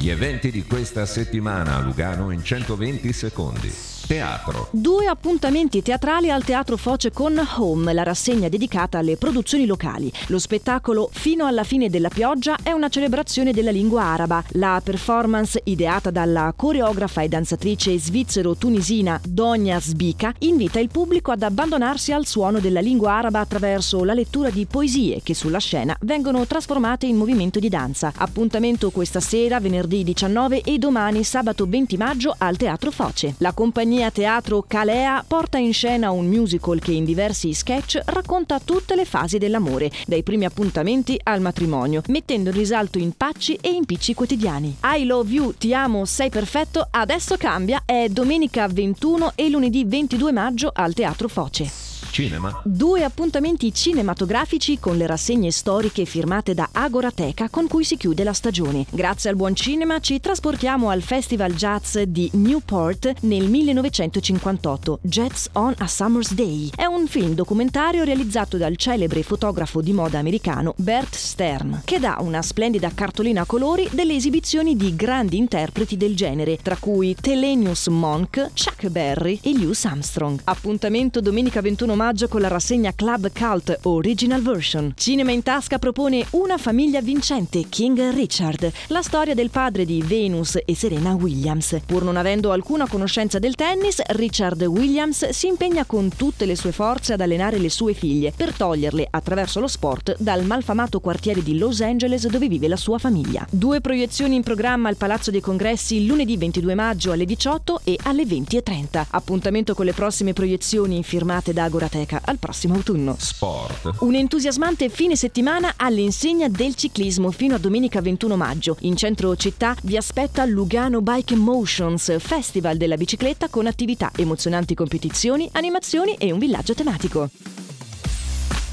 Gli eventi di questa settimana a Lugano in 120 secondi. Teatro. Due appuntamenti teatrali al Teatro Foce con Home, la rassegna dedicata alle produzioni locali. Lo spettacolo Fino alla fine della pioggia è una celebrazione della lingua araba. La performance, ideata dalla coreografa e danzatrice svizzero-tunisina Donia Sbica, invita il pubblico ad abbandonarsi al suono della lingua araba attraverso la lettura di poesie che sulla scena vengono trasformate in movimento di danza. Appuntamento questa sera, venerdì 19 e domani sabato 20 maggio al Teatro Foce. La compagnia compagnia teatro Calea porta in scena un musical che in diversi sketch racconta tutte le fasi dell'amore, dai primi appuntamenti al matrimonio, mettendo in risalto impacci e impicci quotidiani. I Love You, Ti amo, sei perfetto, adesso cambia, è domenica 21 e lunedì 22 maggio al Teatro Foce. Cinema. Due appuntamenti cinematografici con le rassegne storiche firmate da Agorateca con cui si chiude la stagione. Grazie al buon cinema ci trasportiamo al Festival Jazz di Newport nel 1958, Jazz on a Summer's Day. È un film documentario realizzato dal celebre fotografo di moda americano Bert Stern, che dà una splendida cartolina a colori delle esibizioni di grandi interpreti del genere, tra cui Thelenius Monk, Chuck Berry e Louis Armstrong. Appuntamento domenica 21 omaggio con la rassegna Club Cult Original Version. Cinema in tasca propone Una famiglia vincente, King Richard, la storia del padre di Venus e Serena Williams. Pur non avendo alcuna conoscenza del tennis, Richard Williams si impegna con tutte le sue forze ad allenare le sue figlie per toglierle attraverso lo sport dal malfamato quartiere di Los Angeles dove vive la sua famiglia. Due proiezioni in programma al Palazzo dei Congressi lunedì 22 maggio alle 18 e alle 20.30. Appuntamento con le prossime proiezioni firmate da Agora Biblioteca al prossimo autunno. Sport. Un entusiasmante fine settimana all'insegna del ciclismo fino a domenica 21 maggio. In centro città vi aspetta Lugano Bike Emotions, festival della bicicletta con attività, emozionanti competizioni, animazioni e un villaggio tematico.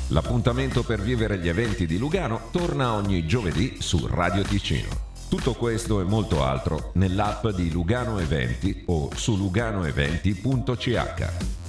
L'appuntamento per vivere gli eventi di Lugano torna ogni giovedì su Radio Ticino. Tutto questo e molto altro nell'app di Lugano Eventi o su luganoeventi.ch.